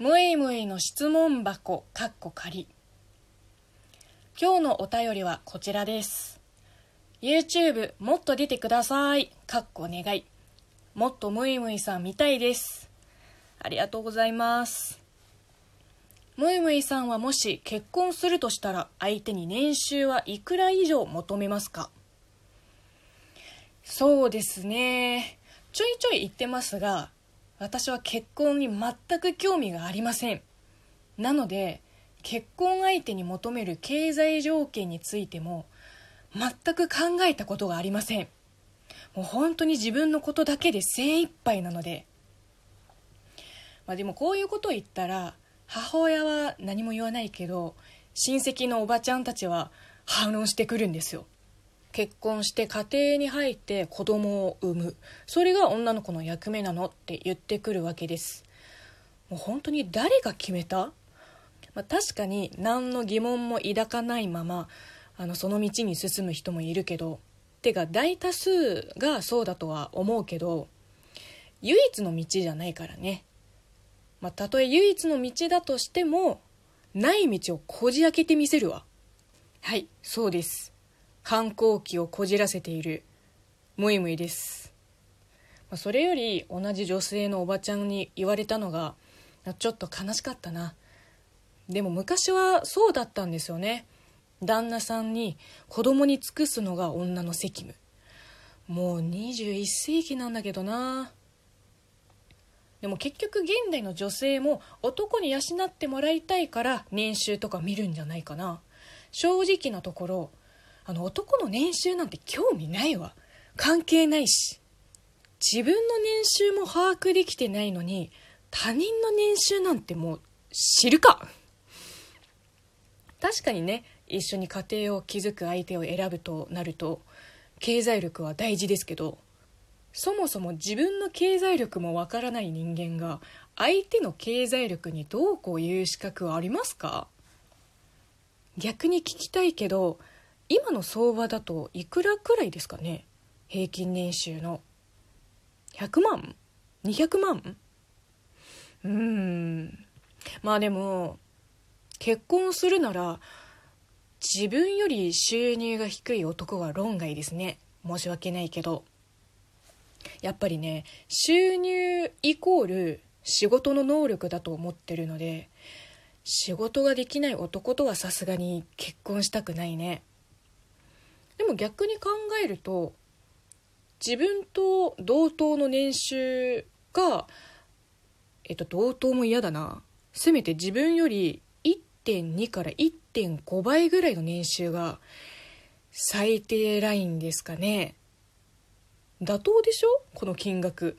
むいむいの質問箱かっこ仮。今日のお便りはこちらです。YouTube もっと出てください。かっこ願い。もっとむいむいさん見たいです。ありがとうございます。むいむいさんはもし結婚するとしたら相手に年収はいくら以上求めますか？そうですね。ちょいちょい言ってますが私は結婚に全く興味がありません。なので結婚相手に求める経済条件についても全く考えたことがありません。もう本当に自分のことだけで精一杯なので。まあでもこういうことを言ったら母親は何も言わないけど親戚のおばちゃんたちは反論してくるんですよ。結婚して家庭に入って子供を産む。それが女の子の役目なのって言ってくるわけです。もう本当に誰が決めた、まあ、確かに何の疑問も抱かないままあのその道に進む人もいるけどてか大多数がそうだとは思うけど唯一の道じゃないからね、まあ、たとえ唯一の道だとしてもない道をこじ開けてみせるわ。はいそうです。反抗期をこじらせている。ムイムイです、まあ、それより同じ女性のおばちゃんに言われたのがちょっと悲しかったな。でも昔はそうだったんですよね。旦那さんに子供に尽くすのが女の責務。もう21世紀なんだけどな。でも結局現代の女性も男に養ってもらいたいから年収とか見るんじゃないかな。正直なところあの男の年収なんて興味ないわ。関係ないし。自分の年収も把握できてないのに他人の年収なんてもう知るか。確かにね一緒に家庭を築く相手を選ぶとなると経済力は大事ですけどそもそも自分の経済力もわからない人間が相手の経済力にどうこう言う資格はありますか？逆に聞きたいけど今の相場だといくらくらいですかね？平均年収の。100万 ?200 万？うーん。まあでも結婚するなら自分より収入が低い男は論外ですね。申し訳ないけど。やっぱりね収入イコール仕事の能力だと思ってるので仕事ができない男とはさすがに結婚したくないね。でも逆に考えると自分と同等の年収がえっと同等も嫌だな。せめて自分より1.2から1.5倍ぐらいの年収が最低ラインですかね。妥当でしょ？この金額。